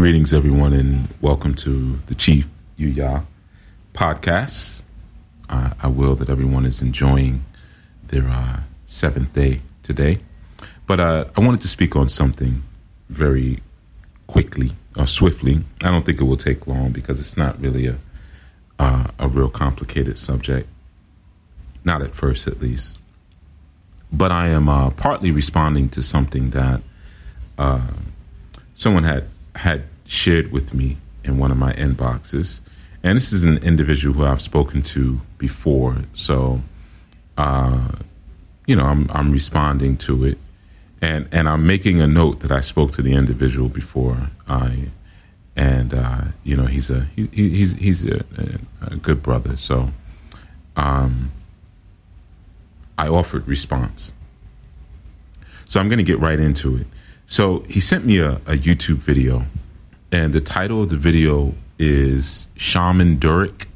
Greetings, everyone, and welcome to the Chief Yuya podcast. Uh, I will that everyone is enjoying their uh, seventh day today. But uh, I wanted to speak on something very quickly or swiftly. I don't think it will take long because it's not really a uh, a real complicated subject, not at first, at least. But I am uh, partly responding to something that uh, someone had had shared with me in one of my inboxes, and this is an individual who I've spoken to before. So, uh, you know, I'm I'm responding to it, and and I'm making a note that I spoke to the individual before I, and uh, you know, he's a he, he's he's a, a, good brother. So, um, I offered response. So I'm going to get right into it. So he sent me a, a YouTube video, and the title of the video is Shaman Durek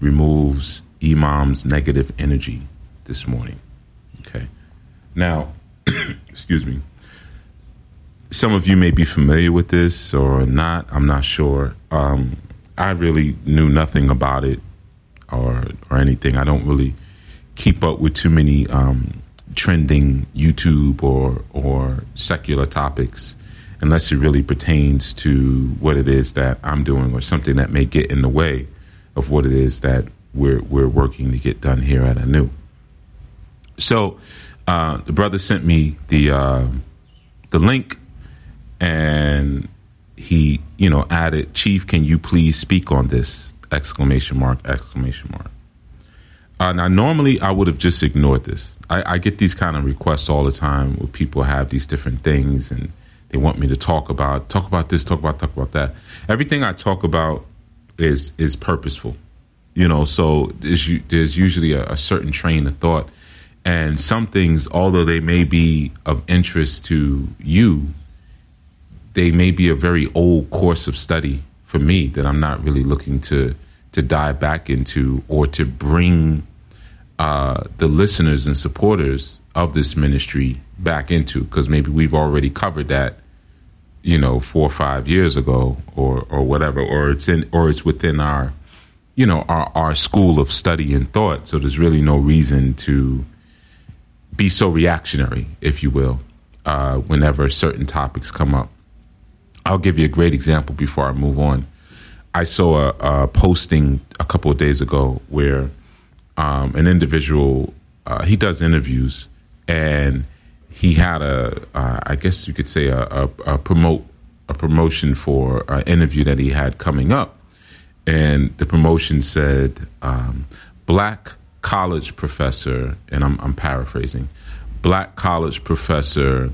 removes Imam's negative energy this morning. Okay. Now, excuse me. Some of you may be familiar with this or not. I'm not sure. Um, I really knew nothing about it or or anything. I don't really keep up with too many um, trending YouTube or or secular topics unless it really pertains to what it is that I'm doing or something that may get in the way of what it is that we're we're working to get done here at Anu. So uh, the brother sent me the uh, the link, and he you know added, "Chief, can you please speak on this?" Exclamation mark! Exclamation mark! Uh, now, normally I would have just ignored this. I, I, get these kind of requests all the time where people have these different things and they want me to talk about talk about this, talk about talk about that. Everything I talk about is is purposeful, you know. So there's, there's usually a, a certain train of thought, and some things, although they may be of interest to you, they may be a very old course of study for me that I'm not really looking to to dive back into or to bring uh, the listeners and supporters of this ministry back into because maybe we've already covered that you know four or five years ago or or whatever or it's in or it's within our you know our our school of study and thought so there's really no reason to be so reactionary if you will uh, whenever certain topics come up i'll give you a great example before i move on i saw a, a posting a couple of days ago where um, an individual. Uh, he does interviews, and he had a, uh, I guess you could say a, a, a, promote a promotion for an interview that he had coming up, and the promotion said um, black college professor, and I'm, I'm paraphrasing, black college professor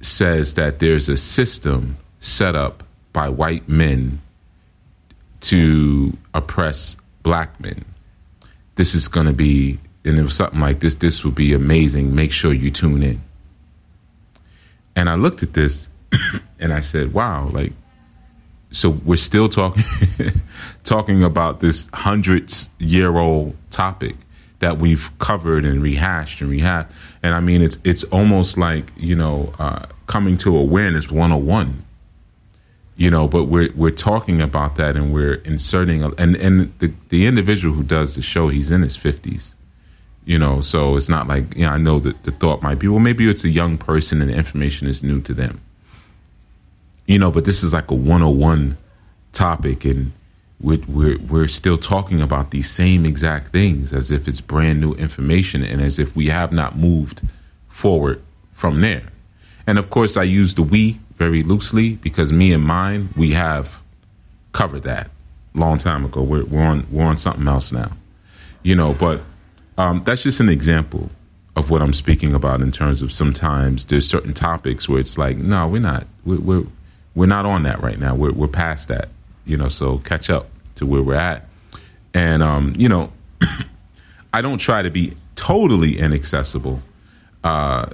says that there's a system set up by white men to oppress black men. This is going to be, and it was something like this, this will be amazing. Make sure you tune in. And I looked at this and I said, wow, like, so we're still talking talking about this hundreds year old topic that we've covered and rehashed and rehashed. And I mean, it's it's almost like you know uh, coming to awareness 101 you know but we're we're talking about that and we're inserting a, and and the the individual who does the show he's in his 50s you know so it's not like you know I know that the thought might be well maybe it's a young person and the information is new to them you know but this is like a 101 topic and we're, we're, we're still talking about these same exact things as if it's brand new information and as if we have not moved forward from there and of course I use the we very loosely because me and mine, we have covered that long time ago. We're, we're on we're on something else now, you know. But um, that's just an example of what I'm speaking about in terms of sometimes there's certain topics where it's like, no, we're not we're we're, we're not on that right now. We're we're past that, you know. So catch up to where we're at, and um, you know, I don't try to be totally inaccessible. Uh,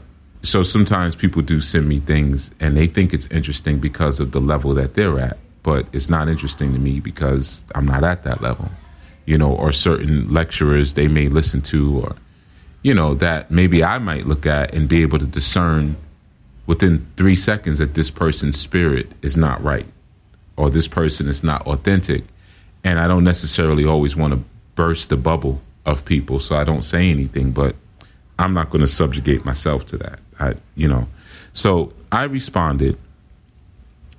so sometimes people do send me things and they think it's interesting because of the level that they're at but it's not interesting to me because i'm not at that level you know or certain lecturers they may listen to or you know that maybe i might look at and be able to discern within three seconds that this person's spirit is not right or this person is not authentic. And I don't necessarily always want to burst the bubble of people, so I don't say anything, but I'm not going to subjugate myself to that. I, you know, so I responded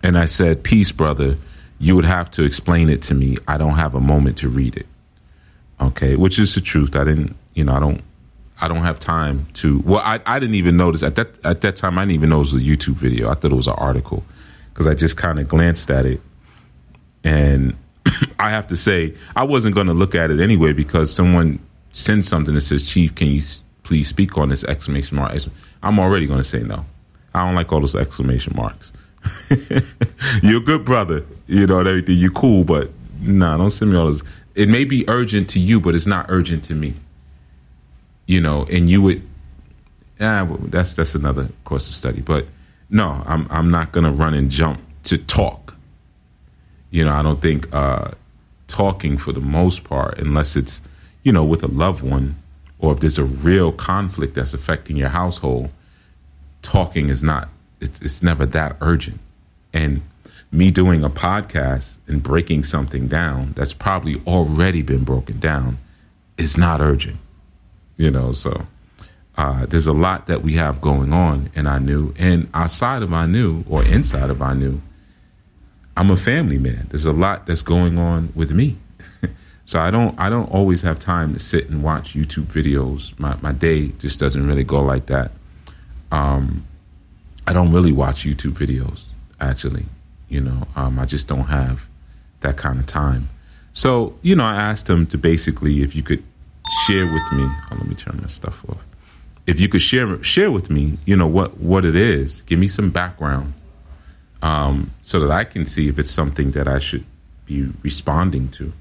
and I said, Peace, brother. You would have to explain it to me. I don't have a moment to read it. Okay, which is the truth. I didn't, you know, I don't I don't have time to. Well, I, I didn't even notice at that at that time. I didn't even know it was a YouTube video. I thought it was an article because I just kind of glanced at it, and I have to say I wasn't going to look at it anyway because someone sends something that says, "Chief, can you please speak on this?" Exclamation mark. I'm already going to say no. I don't like all those exclamation marks. You're a good brother, you know, and everything. You're cool, but nah, don't send me all this. It may be urgent to you, but it's not urgent to me you know, and you would, yeah, well, that's that's another course of study. But no, I'm I'm not gonna run and jump to talk. You know, I don't think uh, talking for the most part, unless it's you know with a loved one, or if there's a real conflict that's affecting your household, talking is not it's it's never that urgent. And me doing a podcast and breaking something down that's probably already been broken down is not urgent you know, so uh, there's a lot that we have going on in Anu. And outside of Anu or inside of Anu, I'm a family man. There's a lot that's going on with me. so I don't I don't always have time to sit and watch YouTube videos. My my day just doesn't really go like that. Um, I don't really watch YouTube videos actually. You know, um, I just don't have that kind of time. So, you know, I asked him to basically if you could share with me. Oh, let me turn this stuff off. If you could share share with me, you know what what it is. Give me some background, um, so that I can see if it's something that I should be responding to.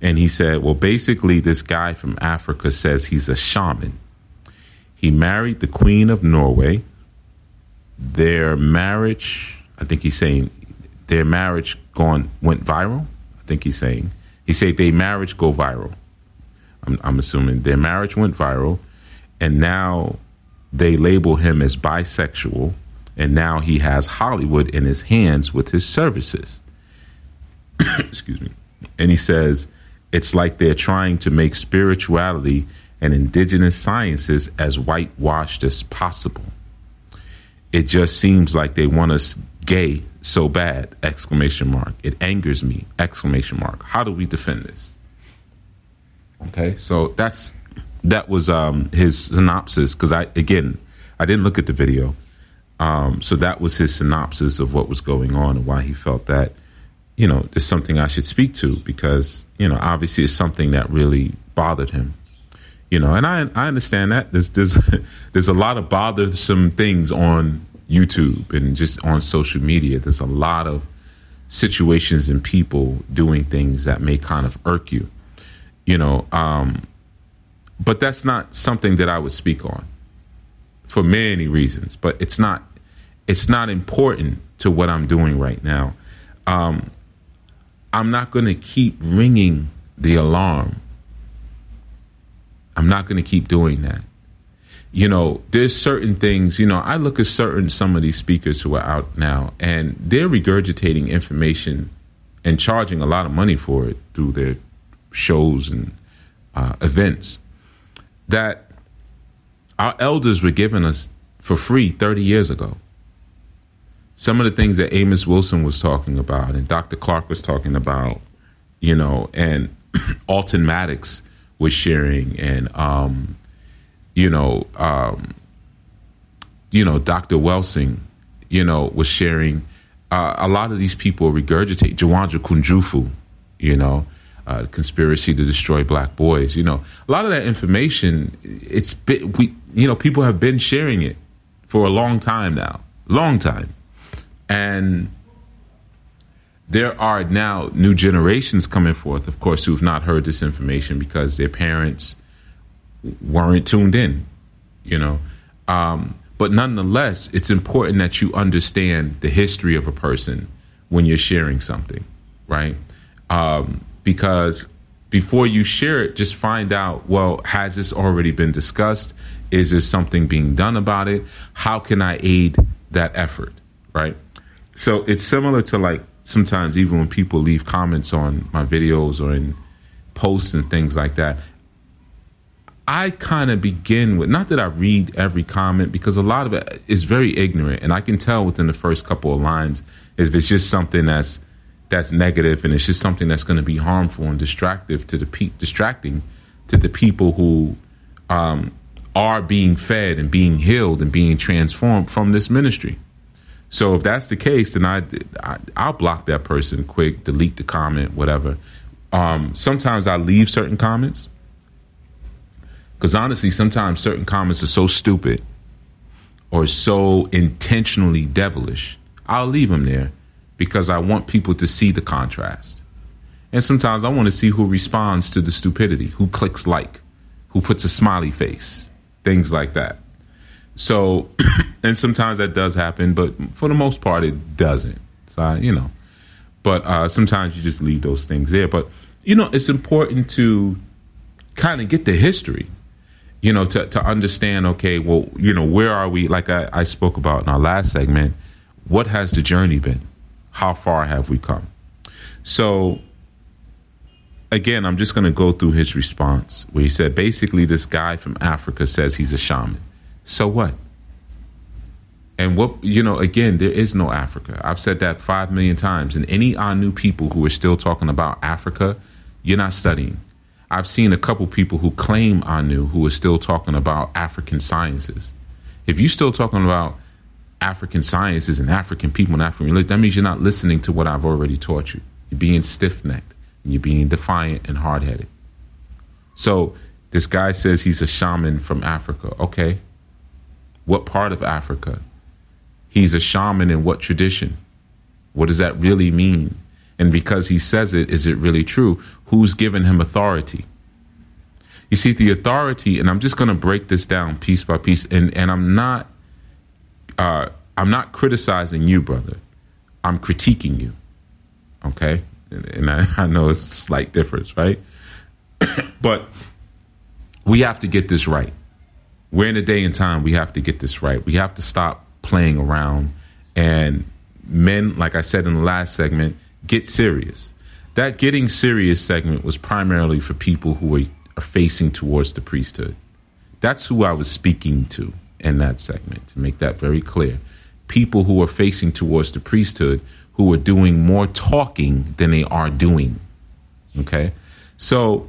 And he said, well, basically, this guy from Africa says he's a shaman. He married the Queen of Norway. Their marriage, I think he's saying, their marriage gone went viral. I think he's saying he said their marriage go viral. I'm, I'm assuming their marriage went viral, and now they label him as bisexual, and now he has Hollywood in his hands with his services. Excuse me. And he says it's like they're trying to make spirituality and indigenous sciences as whitewashed as possible. It just seems like they want us gay so bad! Exclamation mark. It angers me! Exclamation mark. How do we defend this? Okay, so that's that was um, his synopsis because I again I didn't look at the video, um, so that was his synopsis of what was going on and why he felt that you know there's something I should speak to because you know obviously it's something that really bothered him, you know, and I I understand that there's there's there's a lot of bothersome things on YouTube and just on social media. There's a lot of situations and people doing things that may kind of irk you you know um, but that's not something that i would speak on for many reasons but it's not it's not important to what i'm doing right now um, i'm not going to keep ringing the alarm i'm not going to keep doing that you know there's certain things you know i look at certain some of these speakers who are out now and they're regurgitating information and charging a lot of money for it through their shows and uh, events that our elders were giving us for free 30 years ago. Some of the things that Amos Wilson was talking about and Dr. Clark was talking about, you know, and Alton Maddox was sharing, and um, you know, um, you know, Dr. Welsing, you know, was sharing. Uh, a lot of these people regurgitate Jawanza Kunjufu, you know, uh, conspiracy to destroy black boys. You know, a lot of that information, it's been, we, you know, people have been sharing it for a long time now, long time, and there are now new generations coming forth, of course, who have not heard this information because their parents weren't tuned in. You know. Um, but nonetheless, it's important that you understand the history of a person when you're sharing something, right? Um, because before you share it, just find out well, has this already been discussed? Is there something being done about it? How can I aid that effort? Right. So it's similar to like sometimes even when people leave comments on my videos or in posts and things like that, I kind of begin with not that I read every comment because a lot of it is very ignorant, and I can tell within the first couple of lines if it's just something that's that's negative and it's just something that's going to be harmful and distractive to the pe- distracting to the people who um, are being fed and being healed and being transformed from this ministry. So if that's the case, then I, I will block that person quick, delete the comment, whatever. Um, sometimes I leave certain comments because honestly, sometimes certain comments are so stupid or so intentionally devilish. I'll leave them there because I want people to see the contrast. And sometimes I want to see who responds to the stupidity, who clicks like, who puts a smiley face, things like that. So, and sometimes that does happen, but for the most part, it doesn't. So, you know, but uh, sometimes you just leave those things there. But, you know, it's important to kind of get the history, you know, to, to understand, okay, well, you know, where are we? Like I, I spoke about in our last segment, what has the journey been? how far have we come? So, again, I'm just going to go through his response where he said basically, this guy from Africa says he's a shaman. So what? And what, you know, again, there is no Africa. I've said that five million times. And any Anu people who are still talking about Africa, you're not studying. I've seen a couple people who claim Anu who are still talking about African sciences. If you're still talking about African sciences and African people and African religion, that means you're not listening to what I've already taught you. You're being stiff necked and you're being defiant and hard headed. So this guy says he's a shaman from Africa. Okay. What part of Africa? He's a shaman in what tradition? What does that really mean? And because he says it, is it really true? Who's given him authority? You see, the authority, and I'm just going to break this down piece by piece, and, and I'm not uh, I'm not criticizing you, brother. I'm critiquing you. Okay? And, and I, I know it's a slight difference, right? but we have to get this right. We're in a day and time we have to get this right. We have to stop playing around and men, like I said in the last segment, get serious. That getting serious segment was primarily for people who are facing towards the priesthood. That's who I was speaking to in that segment, to make that very clear. People who are facing towards the priesthood who are doing more talking than they are doing. Okay? So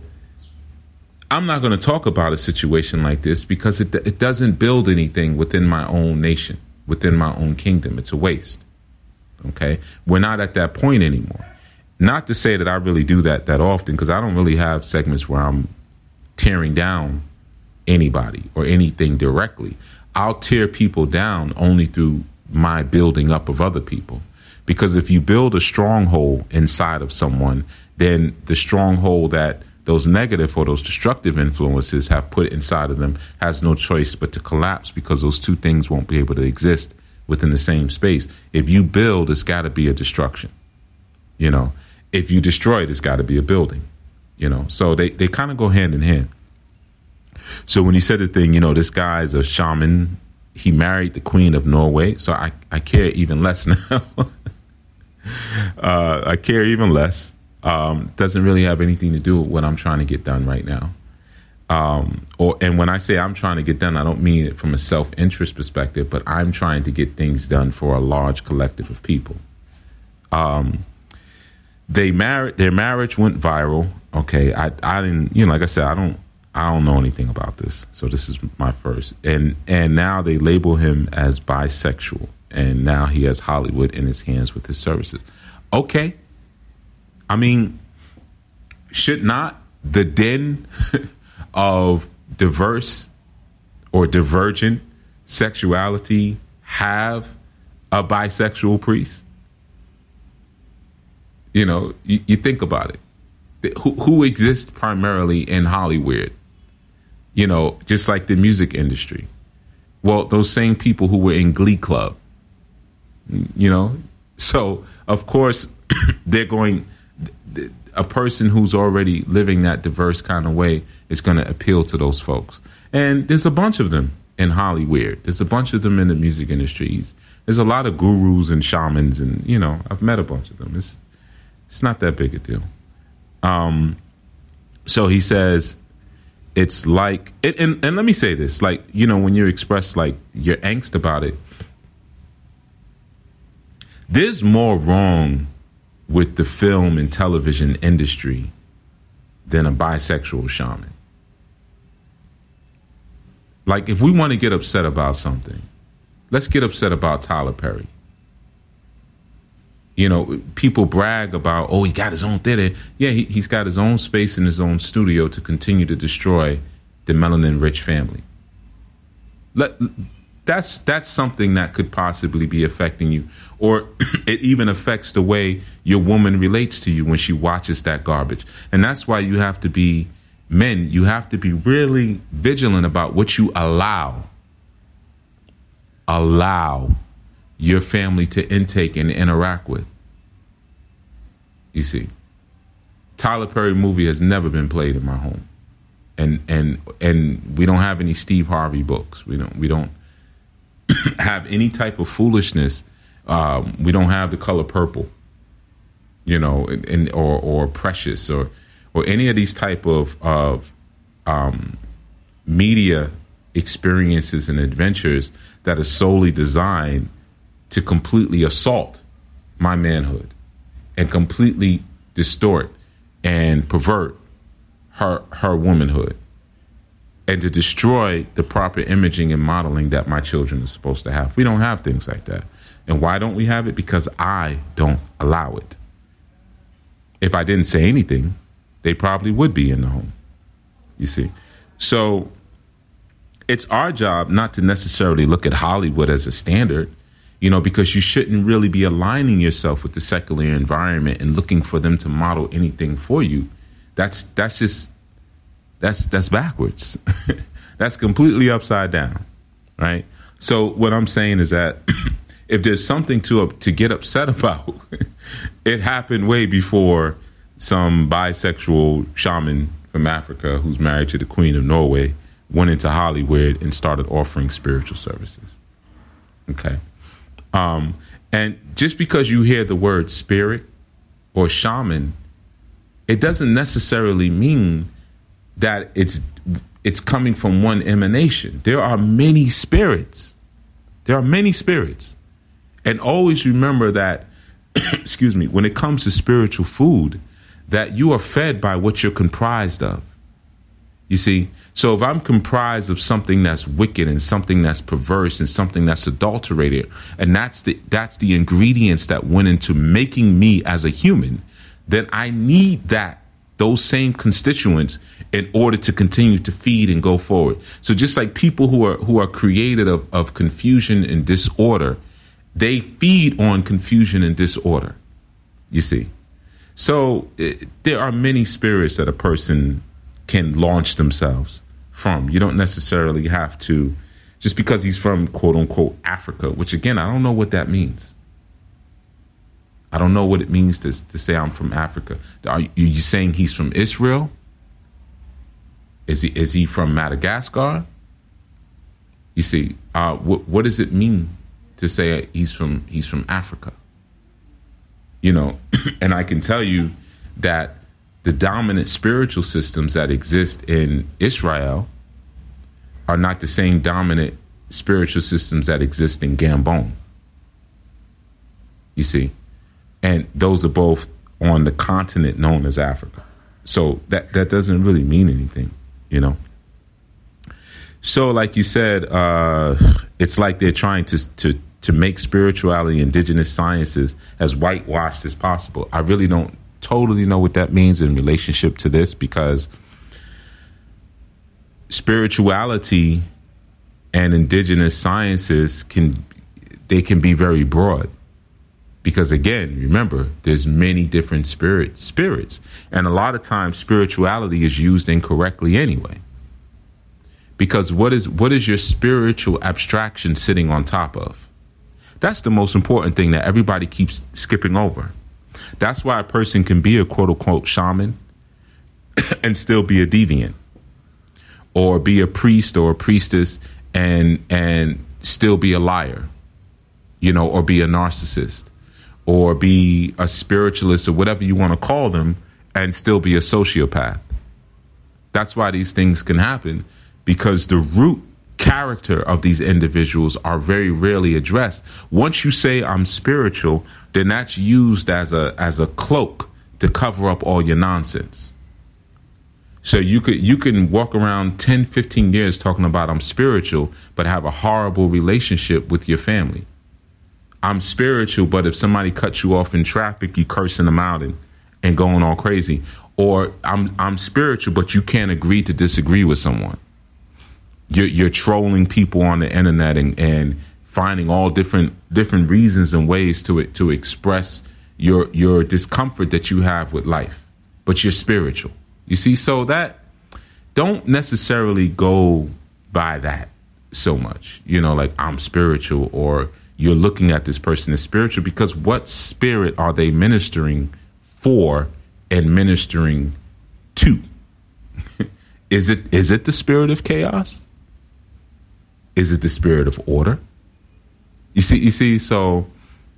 I'm not going to talk about a situation like this because it, it doesn't build anything within my own nation, within my own kingdom. It's a waste. Okay? We're not at that point anymore. Not to say that I really do that that often because I don't really have segments where I'm tearing down anybody or anything directly. I'll tear people down only through my building up of other people. Because if you build a stronghold inside of someone, then the stronghold that those negative or those destructive influences have put inside of them has no choice but to collapse because those two things won't be able to exist within the same space. If you build, it's got to be a destruction. You know, if you destroy it, it's got to be a building. You know, so they, they kind of go hand in hand. So when he said the thing, you know, this guy's a shaman. He married the queen of Norway. So I, I care even less now. uh, I care even less. Um, doesn't really have anything to do with what I'm trying to get done right now. Um, or and when I say I'm trying to get done, I don't mean it from a self interest perspective, but I'm trying to get things done for a large collective of people. Um, they married. Their marriage went viral. Okay, I I didn't. You know, like I said, I don't I don't know anything about this, so this is my first. And and now they label him as bisexual, and now he has Hollywood in his hands with his services. Okay, I mean, should not the den of diverse or divergent sexuality have a bisexual priest? You know, you, you think about it. Who, who exists primarily in Hollywood? you know, just like the music industry. Well, those same people who were in Glee Club, you know, so of course they're going. A person who's already living that diverse kind of way is going to appeal to those folks, and there's a bunch of them in Hollywood. There's a bunch of them in the music industries. There's a lot of gurus and shamans, and you know, I've met a bunch of them. It's it's not that big a deal. Um, so he says it's like, it, and and let me say this, like you know, when you express like your angst about it, there's more wrong with the film and television industry than a bisexual shaman. Like, if we want to get upset about something, let's get upset about Tyler Perry. You know, people brag about, oh, he got his own theater. Yeah, he, has got his own space in his own studio to continue to destroy the melanin rich family. Let, that's that's something that could possibly be affecting you. Or it even affects the way your woman relates to you when she watches that garbage. And that's why you have to be men. You have to be really vigilant about what you allow. Allow your family to intake and interact with. You see tyler perry movie has never been played in my home. And and and we don't have any steve harvey books. We don't we don't have any type of foolishness. Um, we don't have the color purple, you know, and, or or precious or or any of these type of of um, media experiences and adventures that are solely designed to completely assault my manhood and completely distort and pervert her her womanhood and to destroy the proper imaging and modeling that my children are supposed to have. We don't have things like that. And why don't we have it? Because I don't allow it. If I didn't say anything, they probably would be in the home. You see? So it's our job not to necessarily look at Hollywood as a standard, you know, because you shouldn't really be aligning yourself with the secular environment and looking for them to model anything for you. That's that's just that's that's backwards. that's completely upside down, right? So what I'm saying is that if there's something to to get upset about, it happened way before some bisexual shaman from Africa who's married to the Queen of Norway went into Hollywood and started offering spiritual services. Okay. Um, and just because you hear the word spirit or shaman, it doesn't necessarily mean that it's it's coming from one emanation. There are many spirits. There are many spirits. And always remember that excuse me, when it comes to spiritual food, that you are fed by what you're comprised of. You see? So if I'm comprised of something that's wicked and something that's perverse and something that's adulterated, and that's the that's the ingredients that went into making me as a human, then I need that those same constituents in order to continue to feed and go forward. So just like people who are who are created of, of confusion and disorder, they feed on confusion and disorder. You see. So it, there are many spirits that a person can launch themselves from. You don't necessarily have to just because he's from quote unquote Africa, which again, I don't know what that means. I don't know what it means to, to say I'm from Africa. Are you saying he's from Israel? Is he is he from Madagascar? You see, uh, what what does it mean to say he's from he's from Africa? You know, and I can tell you that the dominant spiritual systems that exist in Israel are not the same dominant spiritual systems that exist in Gambon. You see, and those are both on the continent known as Africa. So that that doesn't really mean anything, you know. So, like you said, uh, it's like they're trying to to to make spirituality, indigenous sciences, as whitewashed as possible. I really don't totally know what that means in relationship to this because spirituality and indigenous sciences can they can be very broad because again remember there's many different spirit spirits. And a lot of times spirituality is used incorrectly anyway. Because what is what is your spiritual abstraction sitting on top of? That's the most important thing that everybody keeps skipping over. That's why a person can be a quote unquote shaman and still be a deviant. Or be a priest or a priestess and and still be a liar. You know, or be a narcissist or be a spiritualist or whatever you want to call them and still be a sociopath. That's why these things can happen because the root character of these individuals are very rarely addressed. Once you say I'm spiritual, then that's used as a as a cloak to cover up all your nonsense. So you could you can walk around 10, 15 years talking about I'm spiritual, but have a horrible relationship with your family. I'm spiritual, but if somebody cuts you off in traffic, you cursing them out and, and going all crazy. Or I'm I'm spiritual, but you can't agree to disagree with someone. You're you're trolling people on the internet and, and finding all different different reasons and ways to it to express your your discomfort that you have with life. But you're spiritual. You see, so that don't necessarily go by that so much. You know, like I'm spiritual or you're looking at this person as spiritual because what spirit are they ministering for and ministering to? is it is it the spirit of chaos? Is it the spirit of order? You see, you see, so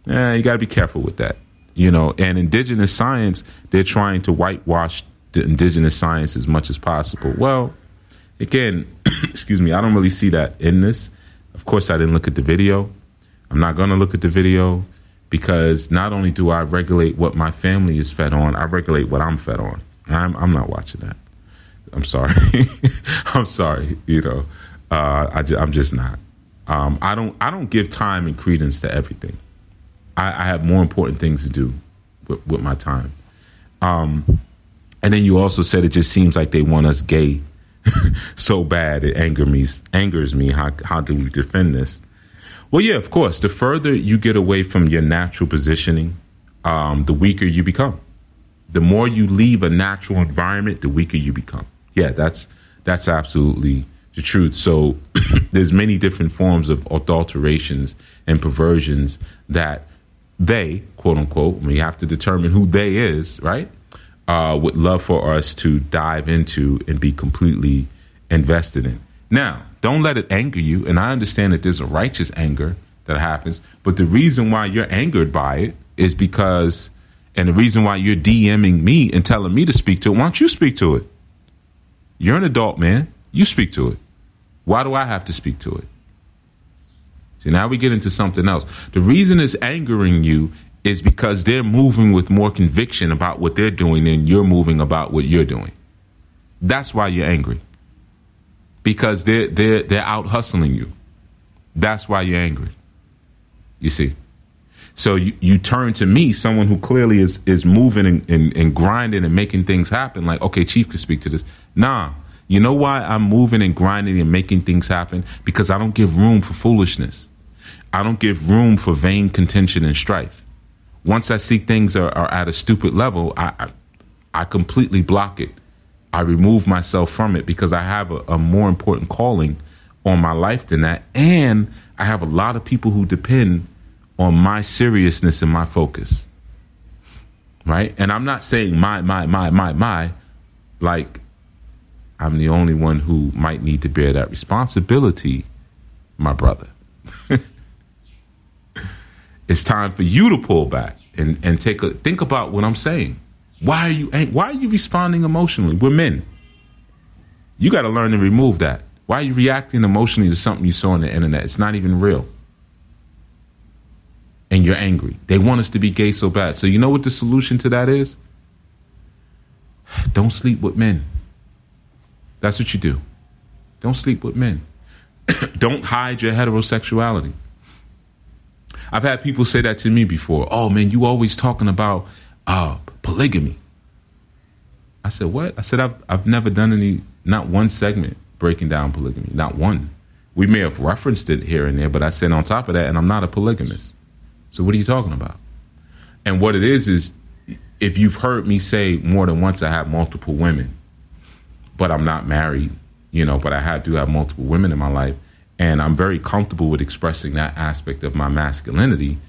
you got to be careful with that. You know, and indigenous science, they're trying to whitewash the indigenous science as much as possible. Well, again, excuse me, I don't really see that in this. Of course, I didn't look at the video. I'm not going to look at the video because not only do I regulate what my family is fed on, I regulate what I'm fed on. I'm, I'm not watching that. I'm sorry. I'm sorry. You know, uh, I am just not. Um, I don't. I don't give time and credence to everything. I, I have more important things to do with, with my time. Um, and then you also said it just seems like they want us gay so bad it anger me angers me. How how do we defend this? Well, yeah, of course. The further you get away from your natural positioning, um, the weaker you become. The more you leave a natural environment, the weaker you become. Yeah, that's that's absolutely the truth. So there's many different forms of adulterations and perversions that they, quote unquote, we have to determine who they is, right? uh, would love for us to dive into and be completely invested in. Now, don't let it anger you. And I understand that there's a righteous anger that happens, but the reason why you're angered by it is because, and the reason why you're DMing me and telling me to speak to it, why don't you speak to it? You're an adult, man. You speak to it. Why do I have to speak to it? See, now we get into something else. The reason it's angering you is because they're moving with more conviction about what they're doing than you're moving about what you're doing. That's why you're angry. Because they're they're they're out hustling you. That's why you're angry. You see. So you, you turn to me, someone who clearly is is moving and, and, and grinding and making things happen, like, okay, Chief could speak to this. Nah. You know why I'm moving and grinding and making things happen? Because I don't give room for foolishness. I don't give room for vain contention and strife once I see things are, are at a stupid level, I, I, I completely block it. I remove myself from it because I have a, a more important calling on my life than that, and I have a lot of people who depend on my seriousness and my focus. Right? And I'm not saying my, my, my, my, my, like I'm the only one who might need to bear that responsibility, my brother. It's time for you to pull back and, and take a think about what I'm saying. Why are you why are you responding emotionally? We're men. You got to learn to remove that. Why are you reacting emotionally to something you saw on the internet? It's not even real. And you're angry. They want us to be gay so bad. So you know what the solution to that is? Don't sleep with men. That's what you do. Don't sleep with men. Don't hide your heterosexuality. I've had people say that to me before. Oh man, you always talking about uh, polygamy. I said, what? I said, I've, I've never done any, not one segment breaking down polygamy, not one. We may have referenced it here and there, but I said on top of that, and I'm not a polygamist. So what are you talking about? And what it is is, if you've heard me say more than once, I have multiple women, but I'm not married, you know, but I have, do have multiple women in my life and I'm very comfortable with expressing that aspect of my masculinity,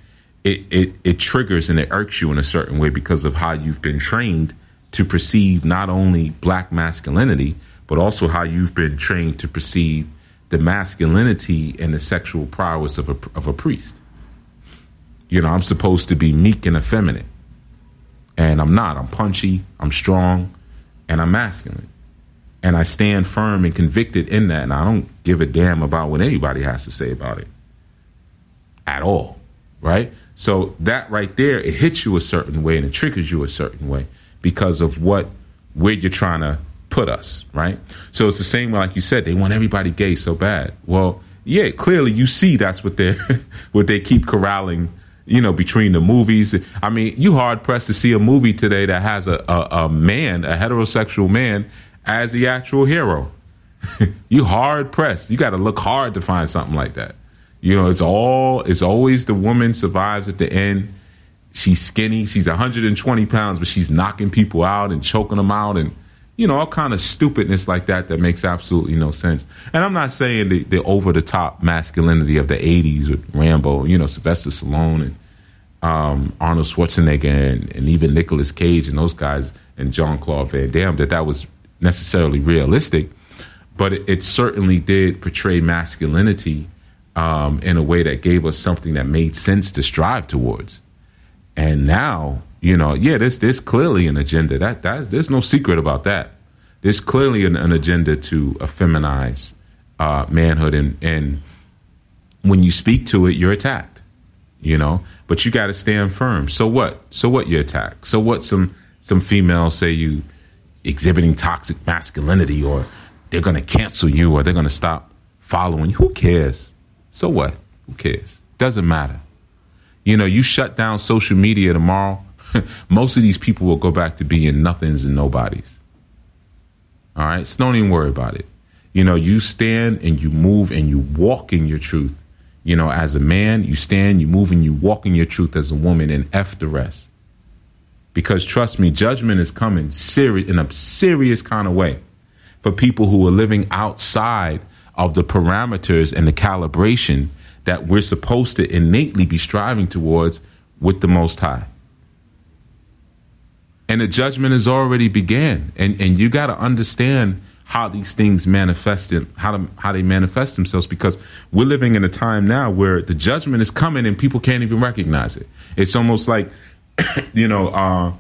it, it, it triggers and it irks you in a certain way because of how you've been trained to perceive not only black masculinity, but also how you've been trained to perceive the masculinity and the sexual prowess of a, of a priest. You know, I'm supposed to be meek and effeminate. And I'm not. I'm punchy, I'm strong, and I'm masculine. And I stand firm and convicted in that. And I don't give a damn about what anybody has to say about it at all. Right? So that right there, it hits you a certain way and it triggers you a certain way because of what where you're trying to put us, right? So it's the same like you said, they want everybody gay so bad. Well, yeah, clearly you see that's what they're what they keep corralling, you know, between the movies. I mean, you hard pressed to see a movie today that has a, a, a man, a heterosexual man, as the actual hero. you hard pressed. You got to look hard to find something like that. You know, it's all it's always the woman survives at the end. She's skinny. She's 120 pounds, but she's knocking people out and choking them out and you know, all kind of stupidness like that that makes absolutely no sense. And I'm not saying the, the over the top masculinity of the 80s with Rambo, you know, Sylvester Stallone and um, Arnold Schwarzenegger and, and even Nicolas Cage and those guys and John Claude Van Damme that that was necessarily realistic, but it, it certainly did portray masculinity um, in a way that gave us something that made sense to strive towards. And now you know, yeah, there's there's clearly an agenda. That that there's no secret about that. There's clearly an, an agenda to feminize uh, manhood, and and when you speak to it, you're attacked. You know, but you got to stand firm. So what? So what? You attack. So what? Some some females say you exhibiting toxic masculinity, or they're going to cancel you, or they're going to stop following. Who cares? So what? Who cares? Doesn't matter. You know, you shut down social media tomorrow most of these people will go back to being nothings and nobodies. All right, so don't even worry about it. You know, you stand and you move and you walk in your truth. You know, as a man, you stand, you move, and you walk in your truth as a woman, and f the rest. Because trust me, judgment is coming serious in a serious kind of way for people who are living outside of the parameters and the calibration that we're supposed to innately be striving towards with the Most High. And the judgment has already began. And and you got to understand how these things manifest in, how to, how they manifest themselves because we're living in a time now where the judgment is coming and people can't even recognize it. It's almost like you know uh,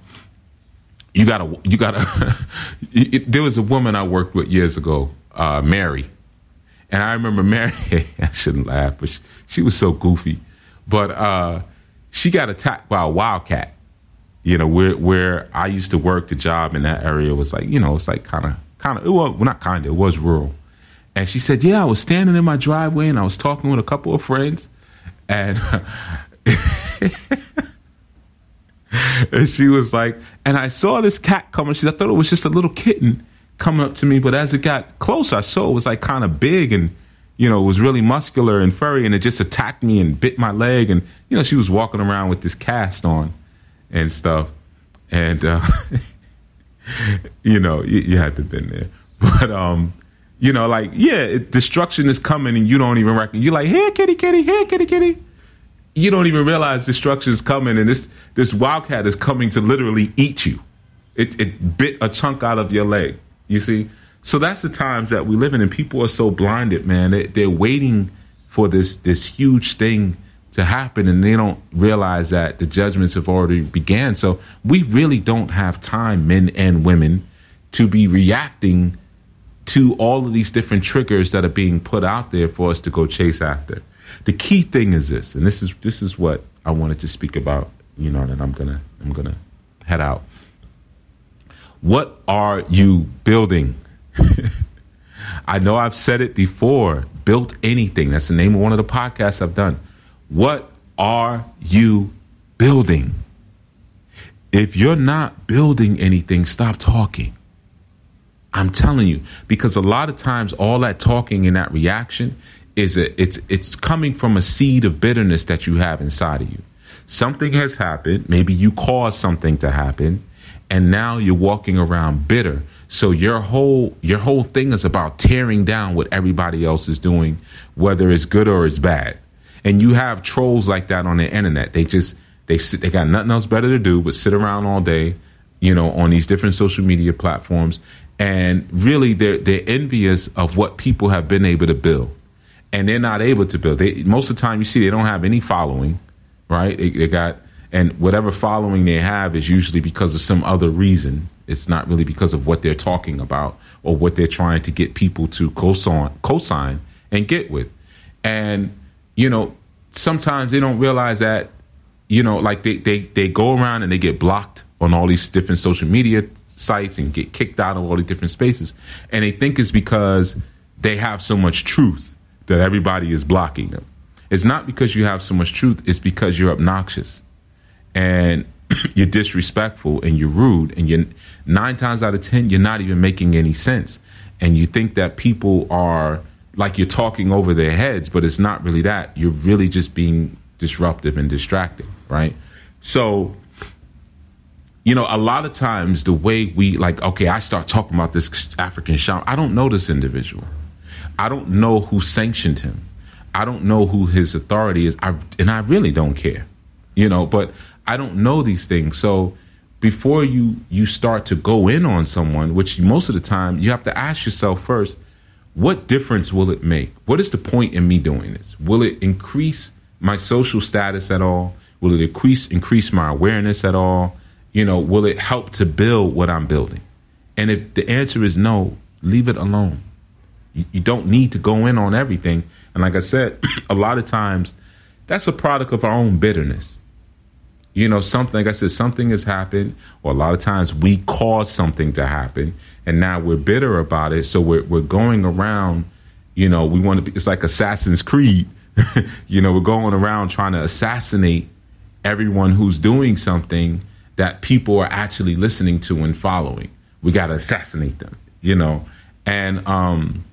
you gotta you gotta it, there was a woman i worked with years ago uh, mary and i remember mary i shouldn't laugh but she, she was so goofy but uh, she got attacked by a wildcat you know, where where I used to work, the job in that area was like, you know, it's like kind of kind of well, not kind of it was rural. And she said, yeah, I was standing in my driveway and I was talking with a couple of friends, and. and she was like, and I saw this cat coming. She, I thought it was just a little kitten coming up to me, but as it got close, I saw it was like kind of big and, you know, it was really muscular and furry, and it just attacked me and bit my leg. And you know, she was walking around with this cast on, and stuff. And uh, you know, you, you, had to have been there. But um, you know, like yeah, it, destruction is coming, and you don't even reckon. You're like, here, kitty, kitty, here, kitty, kitty. You don't even realize destruction is coming, and this this wildcat is coming to literally eat you. It it bit a chunk out of your leg. You see. So that's the times that we live in, and people are so blinded, man. They, they're waiting for this this huge thing to happen and they don't realize that the judgments have already began so we really don't have time men and women to be reacting to all of these different triggers that are being put out there for us to go chase after the key thing is this and this is this is what i wanted to speak about you know and i'm gonna i'm gonna head out what are you building i know i've said it before built anything that's the name of one of the podcasts i've done what are you building? If you're not building anything, stop talking. I'm telling you, because a lot of times all that talking and that reaction is a, it's it's coming from a seed of bitterness that you have inside of you. Something has happened, maybe you caused something to happen, and now you're walking around bitter. So your whole your whole thing is about tearing down what everybody else is doing, whether it's good or it's bad. And you have trolls like that on the internet. They just they sit, they got nothing else better to do but sit around all day, you know, on these different social media platforms. And really, they're they're envious of what people have been able to build, and they're not able to build. They most of the time you see they don't have any following, right? They, they got and whatever following they have is usually because of some other reason. It's not really because of what they're talking about or what they're trying to get people to co-sign, co-sign and get with. And you know, sometimes they don't realize that you know, like they they they go around and they get blocked on all these different social media sites and get kicked out of all these different spaces, and they think it's because they have so much truth that everybody is blocking them. It's not because you have so much truth, it's because you're obnoxious and you're disrespectful and you're rude and you're nine times out of ten you're not even making any sense. And you think that people are like you're talking over their heads but it's not really that. You're really just being disruptive and distracting right? So you know a lot of times the way we like okay i start talking about this african shaman i don't know this individual. I don't know who sanctioned him. I don't know who his authority is. I, and i really don't care you know but I don't know these things. So before you you start to go in on someone, which most of the time you have to ask yourself first, what difference will it make? What is the point in me doing this? Will it increase my social status at all? Will it increase increase my awareness at all? You know, will it help to build what I'm building? And if the answer is no, leave it alone. You, you don't need to go in on everything. And like I said, a lot of times that's a product of our own bitterness you know something like i said something has happened or a lot of times we cause something to happen and now we're bitter about it so we're, we're going around you know we want to be it's like assassin's creed. You know we're going around trying to assassinate everyone who's doing something that people are actually listening to and following. We got to assassinate them you know? And um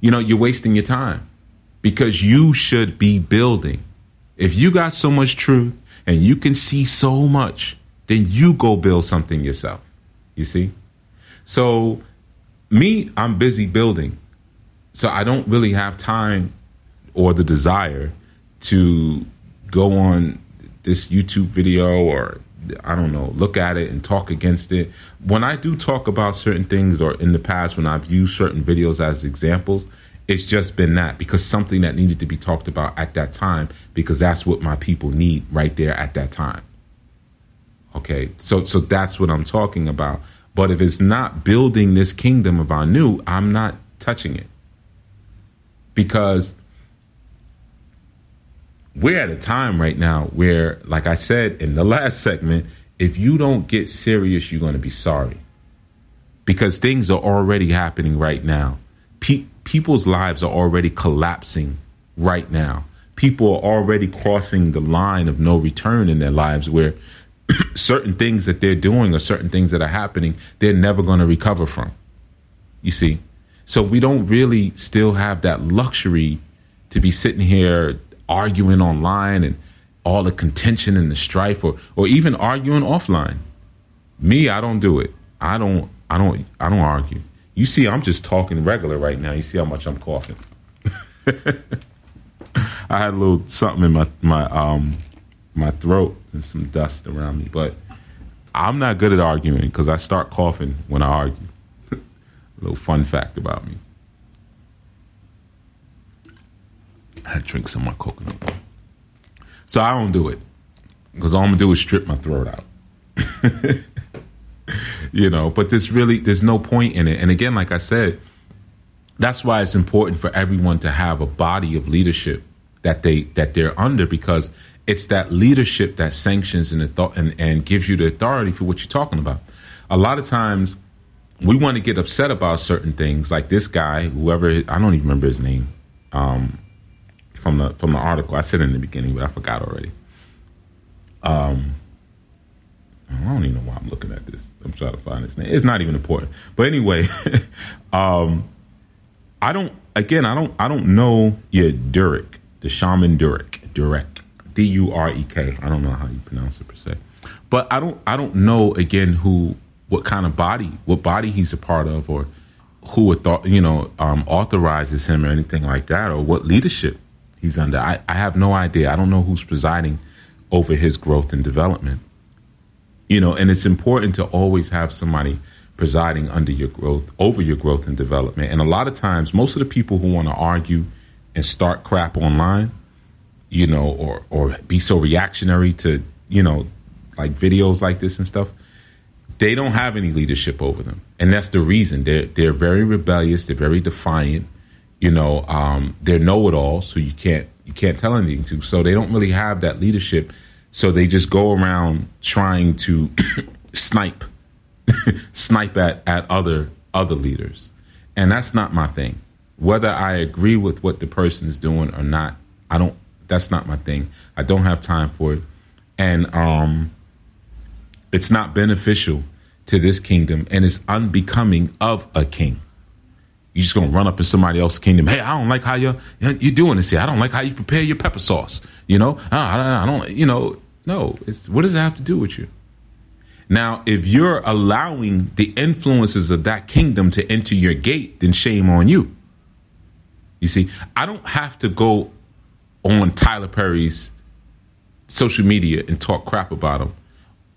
you know you're wasting your time because you should be building. If you got so much truth and you can see so much, then you go build something yourself. You see? So, me, I'm busy building. So, I don't really have time or the desire to go on this YouTube video or I don't know, look at it and talk against it. When I do talk about certain things, or in the past, when I've used certain videos as examples, it's just been that because something that needed to be talked about at that time because that's what my people need right there at that time. Okay, so so that's what I'm talking about. But if it's not building this kingdom of Anu, I'm not touching it because we're at a time right now where, like I said in the last segment, if you don't get serious, you're going to be sorry because things are already happening right now. Pe- people's lives are already collapsing right now. People are already crossing the line of no return in their lives where certain things that they're doing or certain things that are happening, they're never going to recover from. You see? So we don't really still have that luxury to be sitting here arguing online and all the contention and the strife or or even arguing offline. Me, I don't do it. I don't I don't I don't argue. You see, I'm just talking regular right now. You see how much I'm coughing. I had a little something in my my um my throat and some dust around me, but I'm not good at arguing because I start coughing when I argue. a little fun fact about me. I drink some of my coconut water. So I don't do it because all I'm gonna do is strip my throat out. you know, but there's really there's no point in it. And again, like I said, that's why it's important for everyone to have a body of leadership that they that they're under because it's that leadership that sanctions and, and and gives you the authority for what you're talking about. A lot of times we want to get upset about certain things, like this guy, whoever I don't even remember his name um, from the from the article. I said in the beginning, but I forgot already. Um, I don't even know why I'm looking at this. I'm trying to find his name. It's not even important. But anyway, um, I don't. Again, I don't. I don't know. Yeah, Durek, the shaman Durek, Durek, D U R E K. I don't know how you pronounce it per se. But I don't. I don't know again who, what kind of body, what body he's a part of, or who thought you know um, authorizes him or anything like that, or what leadership he's under. I, I have no idea. I don't know who's presiding over his growth and development you know and it's important to always have somebody presiding under your growth over your growth and development and a lot of times most of the people who want to argue and start crap online you know, or or be so reactionary to you know, like videos like this and stuff. They don't have any leadership over them, and that's the reason they're they're very rebellious. They're very defiant. You know, um, they're know-it-alls, so you can't you can't tell anything to. So they don't really have that leadership. So they just go around trying to snipe, snipe at at other other leaders, and that's not my thing. Whether I agree with what the person is doing or not, I don't. That's not my thing. I don't have time for it, and um, it's not beneficial to this kingdom, and it's unbecoming of a king. You're just gonna run up in somebody else's kingdom. Hey, I don't like how you're you're doing this here. I don't like how you prepare your pepper sauce. You know, I, I don't. You know, no. It's what does it have to do with you? Now, if you're allowing the influences of that kingdom to enter your gate, then shame on you. You see, I don't have to go on Tyler Perry's social media and talk crap about him.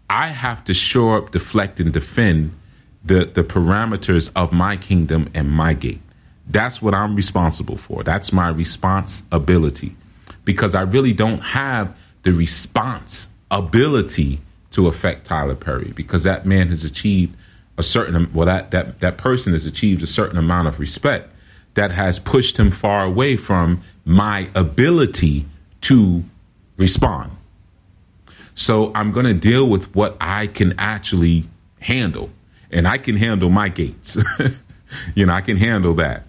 I have to show up, deflect, and defend the, the parameters of my kingdom and my gate. That's what I'm responsible for. That's my responsibility because I really don't have the responsibility to affect Tyler Perry because that man has achieved a certain well that that that person has achieved a certain amount of respect that has pushed him far away from my ability to respond. So I'm going to deal with what I can actually handle. And I can handle my gates. you know, I can handle that.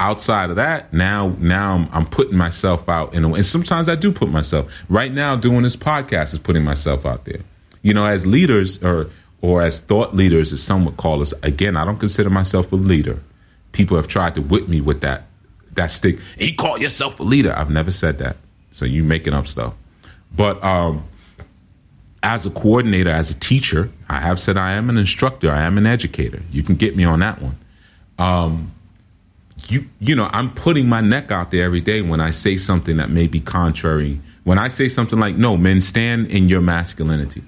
Outside of that, now now I'm, I'm putting myself out in a way. And sometimes I do put myself. Right now doing this podcast is putting myself out there. You know, as leaders or or as thought leaders, as some would call us, again, I don't consider myself a leader people have tried to whip me with that that stick. You call yourself a leader. I've never said that. So you making up stuff. But um, as a coordinator, as a teacher, I have said I am an instructor. I am an educator. You can get me on that one. Um, you you know I'm putting my neck out there every day when I say something that may be contrary. When I say something like, "No, men, stand in your masculinity."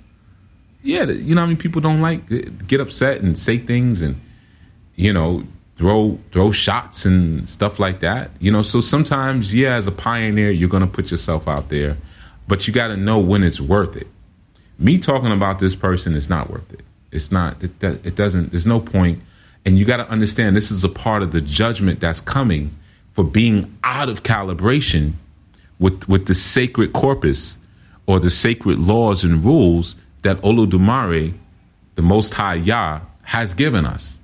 Yeah, you know I mean people don't like get upset and say things and you know throw throw shots and stuff like that. You know, so sometimes, yeah, as a pioneer, you're going to put yourself out there, but you got to know when it's worth it. Me talking about this person is not worth it. It's not. It, it doesn't. There's no point. And you got to understand this is a part of the judgment that's coming for being out of calibration with with the sacred corpus or the sacred laws and rules that Olodumare, the Most High Yah, has given us.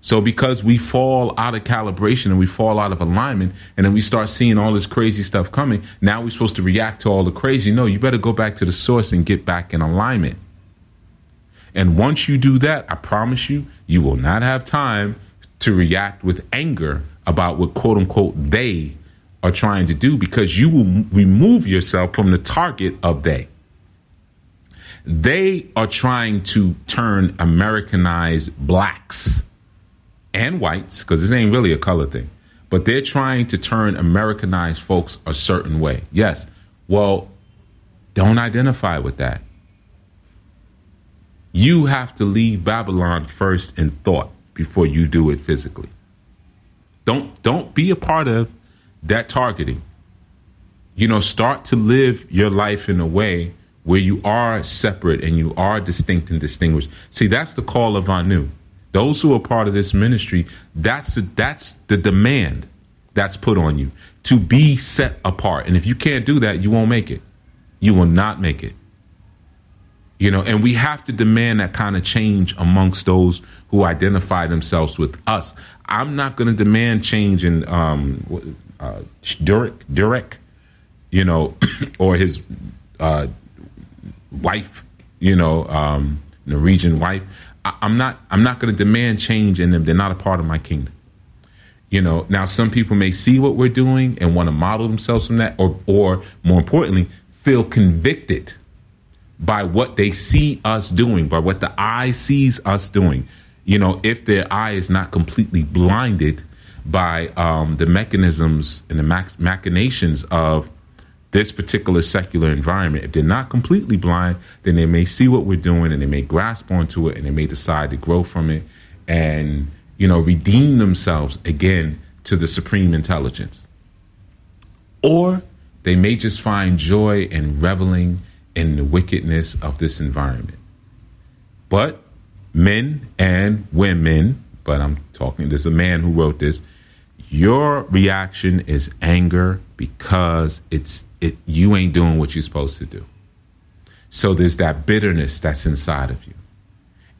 So because we fall out of calibration and we fall out of alignment, and then we start seeing all this crazy stuff coming, now we're supposed to react to all the crazy. No, you better go back to the source and get back in alignment. And once you do that, I promise you, you will not have time to react with anger about what quote unquote they are trying to do because you will remove yourself from the target of they. They are trying to turn Americanized blacks and whites, because this ain't really a color thing, but they're trying to turn Americanized folks a certain way. Yes. Well, don't identify with that. You have to leave Babylon first in thought before you do it physically. Don't don't be a part of that targeting. You know, start to live your life in a way where you are separate and you are distinct and distinguished. See, that's the call of Anu those who are part of this ministry, that's the, that's the demand that's put on you to be set apart. And if you can't do that, you won't make it. You will not make it. You know, and we have to demand that kind of change amongst those who identify themselves with us. I'm not going to demand change in um, uh, Durek, Durek, you know, or his uh, wife, you know, um, Norwegian wife. I, am not I'm not going to demand change in them. They're not a part of my kingdom. You know, now some people may see what we're doing and want to model themselves from that, or or more importantly, feel convicted by what they see us doing, by what the eye sees us doing. You know, if their eye is not completely blinded by um, the mechanisms and the mach- machinations of this particular secular environment, if they're not completely blind, then they may see what we're doing and they may grasp onto it and they may decide to grow from it and, you know, redeem themselves again to the supreme intelligence. Or They may just find joy in reveling in the wickedness of this environment. But men and women, but I'm talking, there's a man who wrote this. Your reaction is anger because it's it you ain't doing what you're supposed to do. So there's that bitterness that's inside of you.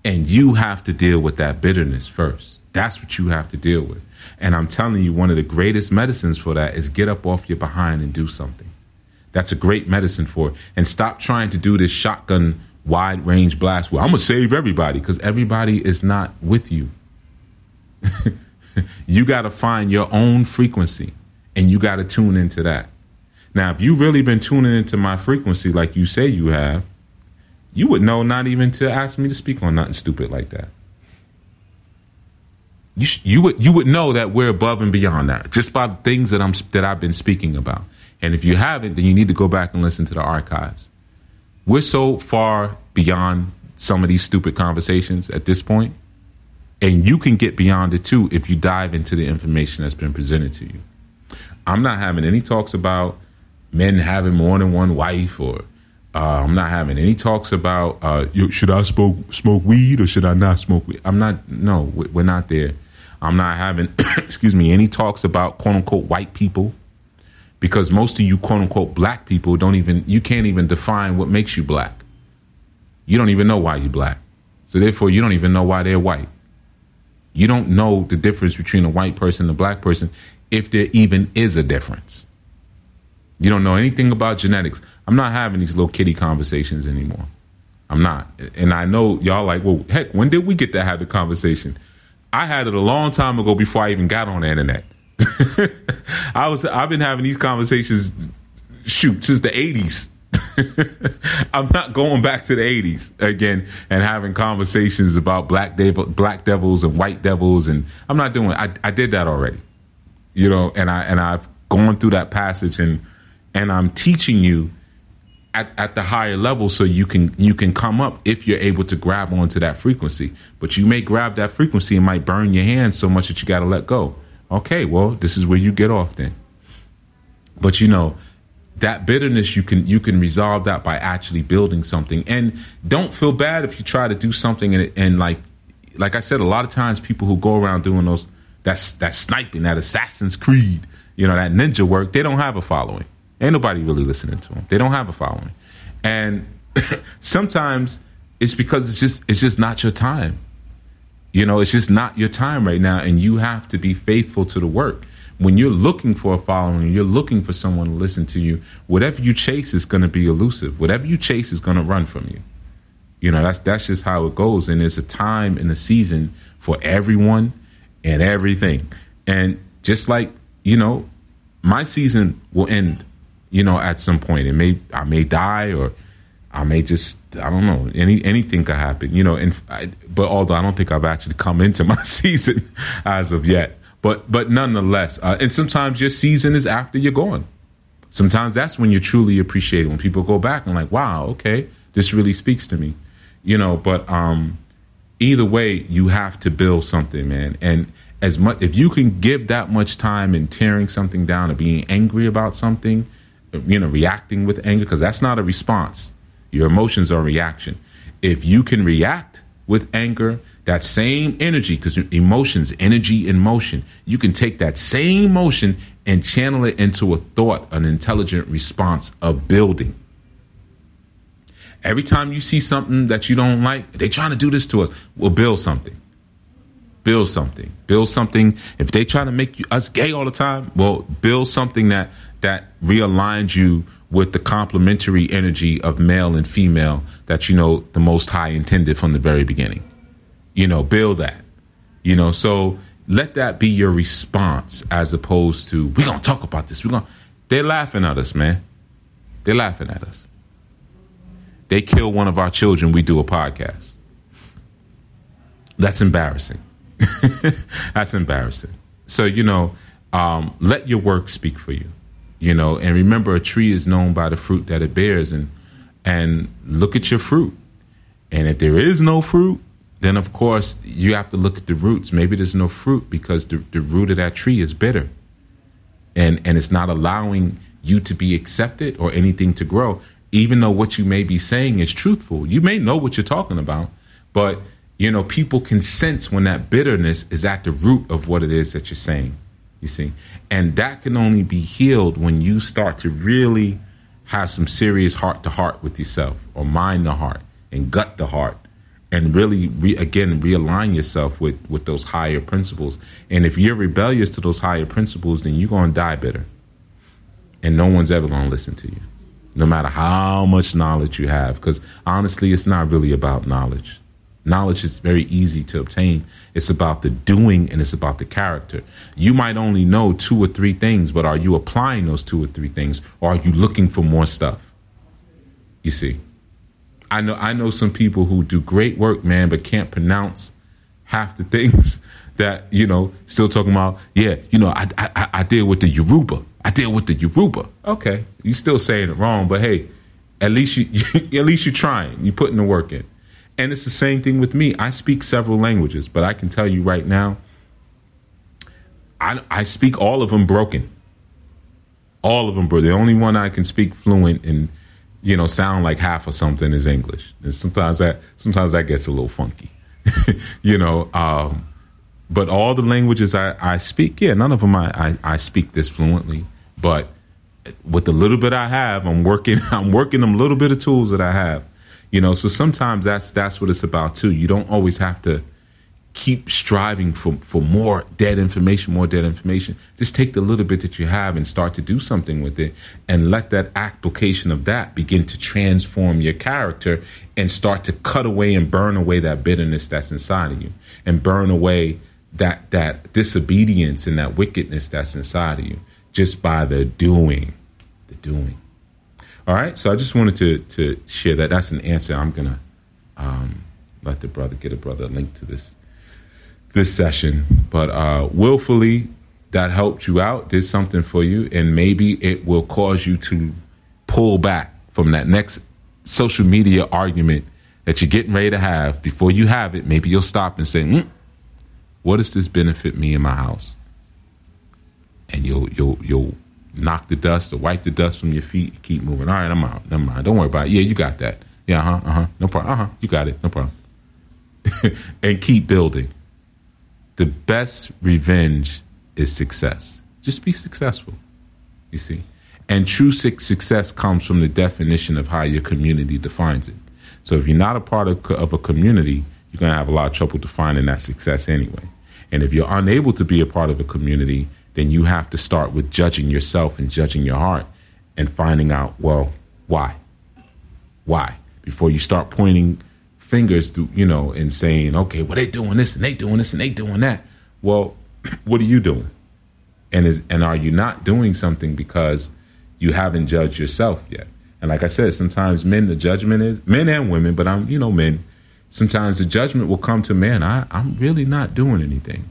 And you have to deal with that bitterness first. That's what you have to deal with. And I'm telling you, one of the greatest medicines for that is get up off your behind and do something. That's a great medicine for it. And stop trying to do this shotgun wide range blast where I'm going to save everybody because everybody is not with you. you got to find your own frequency and you got to tune into that. Now, if you've really been tuning into my frequency like you say you have, you would know not even to ask me to speak on nothing stupid like that. You, sh- you would you would know that we're above and beyond that just by the things that I'm that I've been speaking about. And if you haven't, then you need to go back and listen to the archives. We're so far beyond some of these stupid conversations at this point, and you can get beyond it too if you dive into the information that's been presented to you. I'm not having any talks about men having more than one wife or uh, I'm not having any talks about uh, should I smoke smoke weed or should I not smoke weed. I'm not. No, we're not there. I'm not having, excuse me, any talks about quote unquote white people, because most of you quote unquote black people don't even you can't even define what makes you black. You don't even know why you're black, so therefore you don't even know why they're white. You don't know the difference between a white person and a black person, if there even is a difference. You don't know anything about genetics. I'm not having these little kitty conversations anymore. I'm not. And I know y'all like, well, heck, when did we get to have the conversation? I had it a long time ago before I even got on the internet. I was I've been having these conversations shoot since the 80s. I'm not going back to the 80s again and having conversations about black devil, black devils and white devils and I'm not doing I I did that already. You know, and I and I've gone through that passage and and I'm teaching you at, at the higher level so you can you can come up if you're able to grab onto that frequency. But you may grab that frequency and might burn your hands so much that you got to let go. Okay, well, this is where you get off then. But you know, that bitterness you can you can resolve that by actually building something and don't feel bad if you try to do something and, and like like I said a lot of times people who go around doing those that's that sniping that assassin's creed you know that ninja work they don't have a following Ain't nobody really listening to them. They don't have a following. And sometimes it's because it's just it's just not your time. You know, it's just not your time right now and you have to be faithful to the work. When you're looking for a following, you're looking for someone to listen to you, whatever you chase is going to be elusive. Whatever you chase is going to run from you. You know, that's that's just how it goes and there's a time and a season for everyone and everything. And just like, you know, my season will end you know, at some point. It may I may die or I may just I don't know. Any anything could happen, you know. And I, but although I don't think I've actually come into my season as of yet, but but nonetheless, uh, and sometimes your season is after you're gone. Sometimes that's when you truly appreciate it. When people go back and like, wow, okay, this really speaks to me, you know. But um, either way, you have to build something, man. And as much if you can give that much time in tearing something down or being angry about something you know, reacting with anger, because that's not a response. Your emotions are a reaction. If you can react with anger, that same energy, because emotions, energy in motion, you can take that same motion and channel it into a thought, an intelligent response of building. Every time you see something that you don't like, they're trying to do this to us, we'll build something. Build something. Build something. If they try to make you, us gay all the time, well, build something that that realigns you with the complementary energy of male and female that you know the most high intended from the very beginning. You know build that. You know so let that be your response as opposed to we're gonna talk about this. We're gonna they're laughing at us man. They're laughing at us. They kill one of our children we do a podcast. That's embarrassing. That's embarrassing. So you know um, let your work speak for you you know and remember a tree is known by the fruit that it bears and and look at your fruit and if there is no fruit then of course you have to look at the roots maybe there's no fruit because the, the root of that tree is bitter and and it's not allowing you to be accepted or anything to grow, even though what you may be saying is truthful. You may know what you're talking about, but you know, people can sense when that bitterness is at the root of what it is that you're saying. You see, and that can only be healed when you start to really have some serious heart to heart with yourself, or mind to heart, and gut the heart, and really, re- again, realign yourself with with those higher principles. And if you're rebellious to those higher principles, then you're gonna die bitter, and no one's ever gonna listen to you, no matter how much knowledge you have. Because honestly, it's not really about knowledge Knowledge is very easy to obtain. It's about the doing and it's about the character. You might only know two or three things, but are you applying those two or three things or are you looking for more stuff? You see. I know I know some people who do great work, man, but can't pronounce half the things that, you know, still talking about, yeah, you know, I I, I deal with the Yoruba. I deal with the Yoruba. Okay. You still saying it wrong, but hey, at least you at least you're trying. You're putting the work in. And it's the same thing with me. I speak several languages, but I can tell you right now, I, I speak all of them broken. All of them, bro. The only one I can speak fluent and you know sound like half or something is English. And sometimes that sometimes that gets a little funky, you know. Um, but all the languages I, I speak, yeah, none of them I, I, I speak this fluently. But with the little bit I have, I'm working. I'm working them little bit of tools that I have you know, so sometimes that's that's what it's about too. You don't always have to keep striving for for more dead information, more dead information. Just take the little bit that you have and start to do something with it and let that application of that begin to transform your character and start to cut away and burn away that bitterness that's inside of you and burn away that that disobedience and that wickedness that's inside of you just by the doing the doing all right. So I just wanted to to share that. That's an answer. I'm gonna um, let the brother get a brother link to this this session. But uh, willfully, that helped you out, did something for you, and maybe it will cause you to pull back from that next social media argument that you're getting ready to have. Before you have it, maybe you'll stop and say, mm, "What does this benefit me in my house?" And you'll you'll you'll knock the dust or wipe the dust from your feet. Keep moving. All right, I'm out. Never mind. Don't worry about it. Yeah, you got that. Yeah, uh huh. Uh huh. No problem. Uh huh. You got it. No problem. and keep building. The best revenge is success. Just be successful. You see? And true success comes from the definition of how your community defines it. So if you're not a part of, of a community, you're going to have a lot of trouble defining that success anyway. And if you're unable to be a part of a community, then you have to start with judging yourself and judging your heart and finding out, well, why? Why? Before you start pointing fingers to, you know, and saying, okay, well, they doing this and they doing this and they doing that. Well, what are you doing? And is and are you not doing something because you haven't judged yourself yet? And like I said, sometimes men, the judgment is men and women, but I'm, you know, men. Sometimes the judgment will come to man. I, I'm really not doing anything.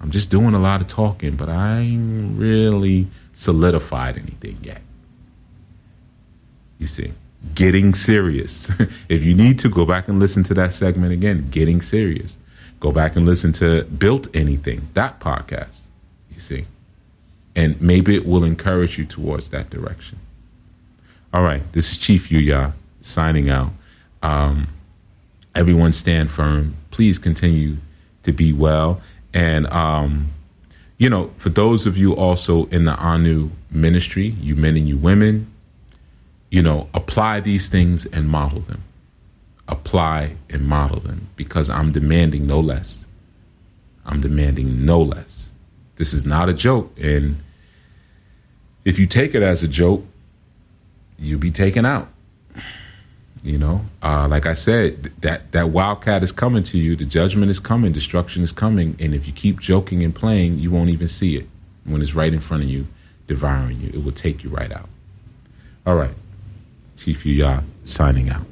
I'm just doing a lot of talking, but I ain't really solidified anything yet. You see, getting serious. if you need to, go back and listen to that segment again, getting serious. Go back and listen to Built Anything, that podcast, you see. And maybe it will encourage you towards that direction. All right, this is Chief Yuya signing out. Um, everyone stand firm. Please continue to be well. And, um, you know, for those of you also in the Anu ministry, you men and you women, you know, apply these things and model them. Apply and model them because I'm demanding no less. I'm demanding no less. This is not a joke. And if you take it as a joke, you'll be taken out. You know, uh, like I said, that that wildcat is coming to you. The judgment is coming. Destruction is coming. And if you keep joking and playing, you won't even see it when it's right in front of you, devouring you. It will take you right out. All right, Chief Yuya signing out.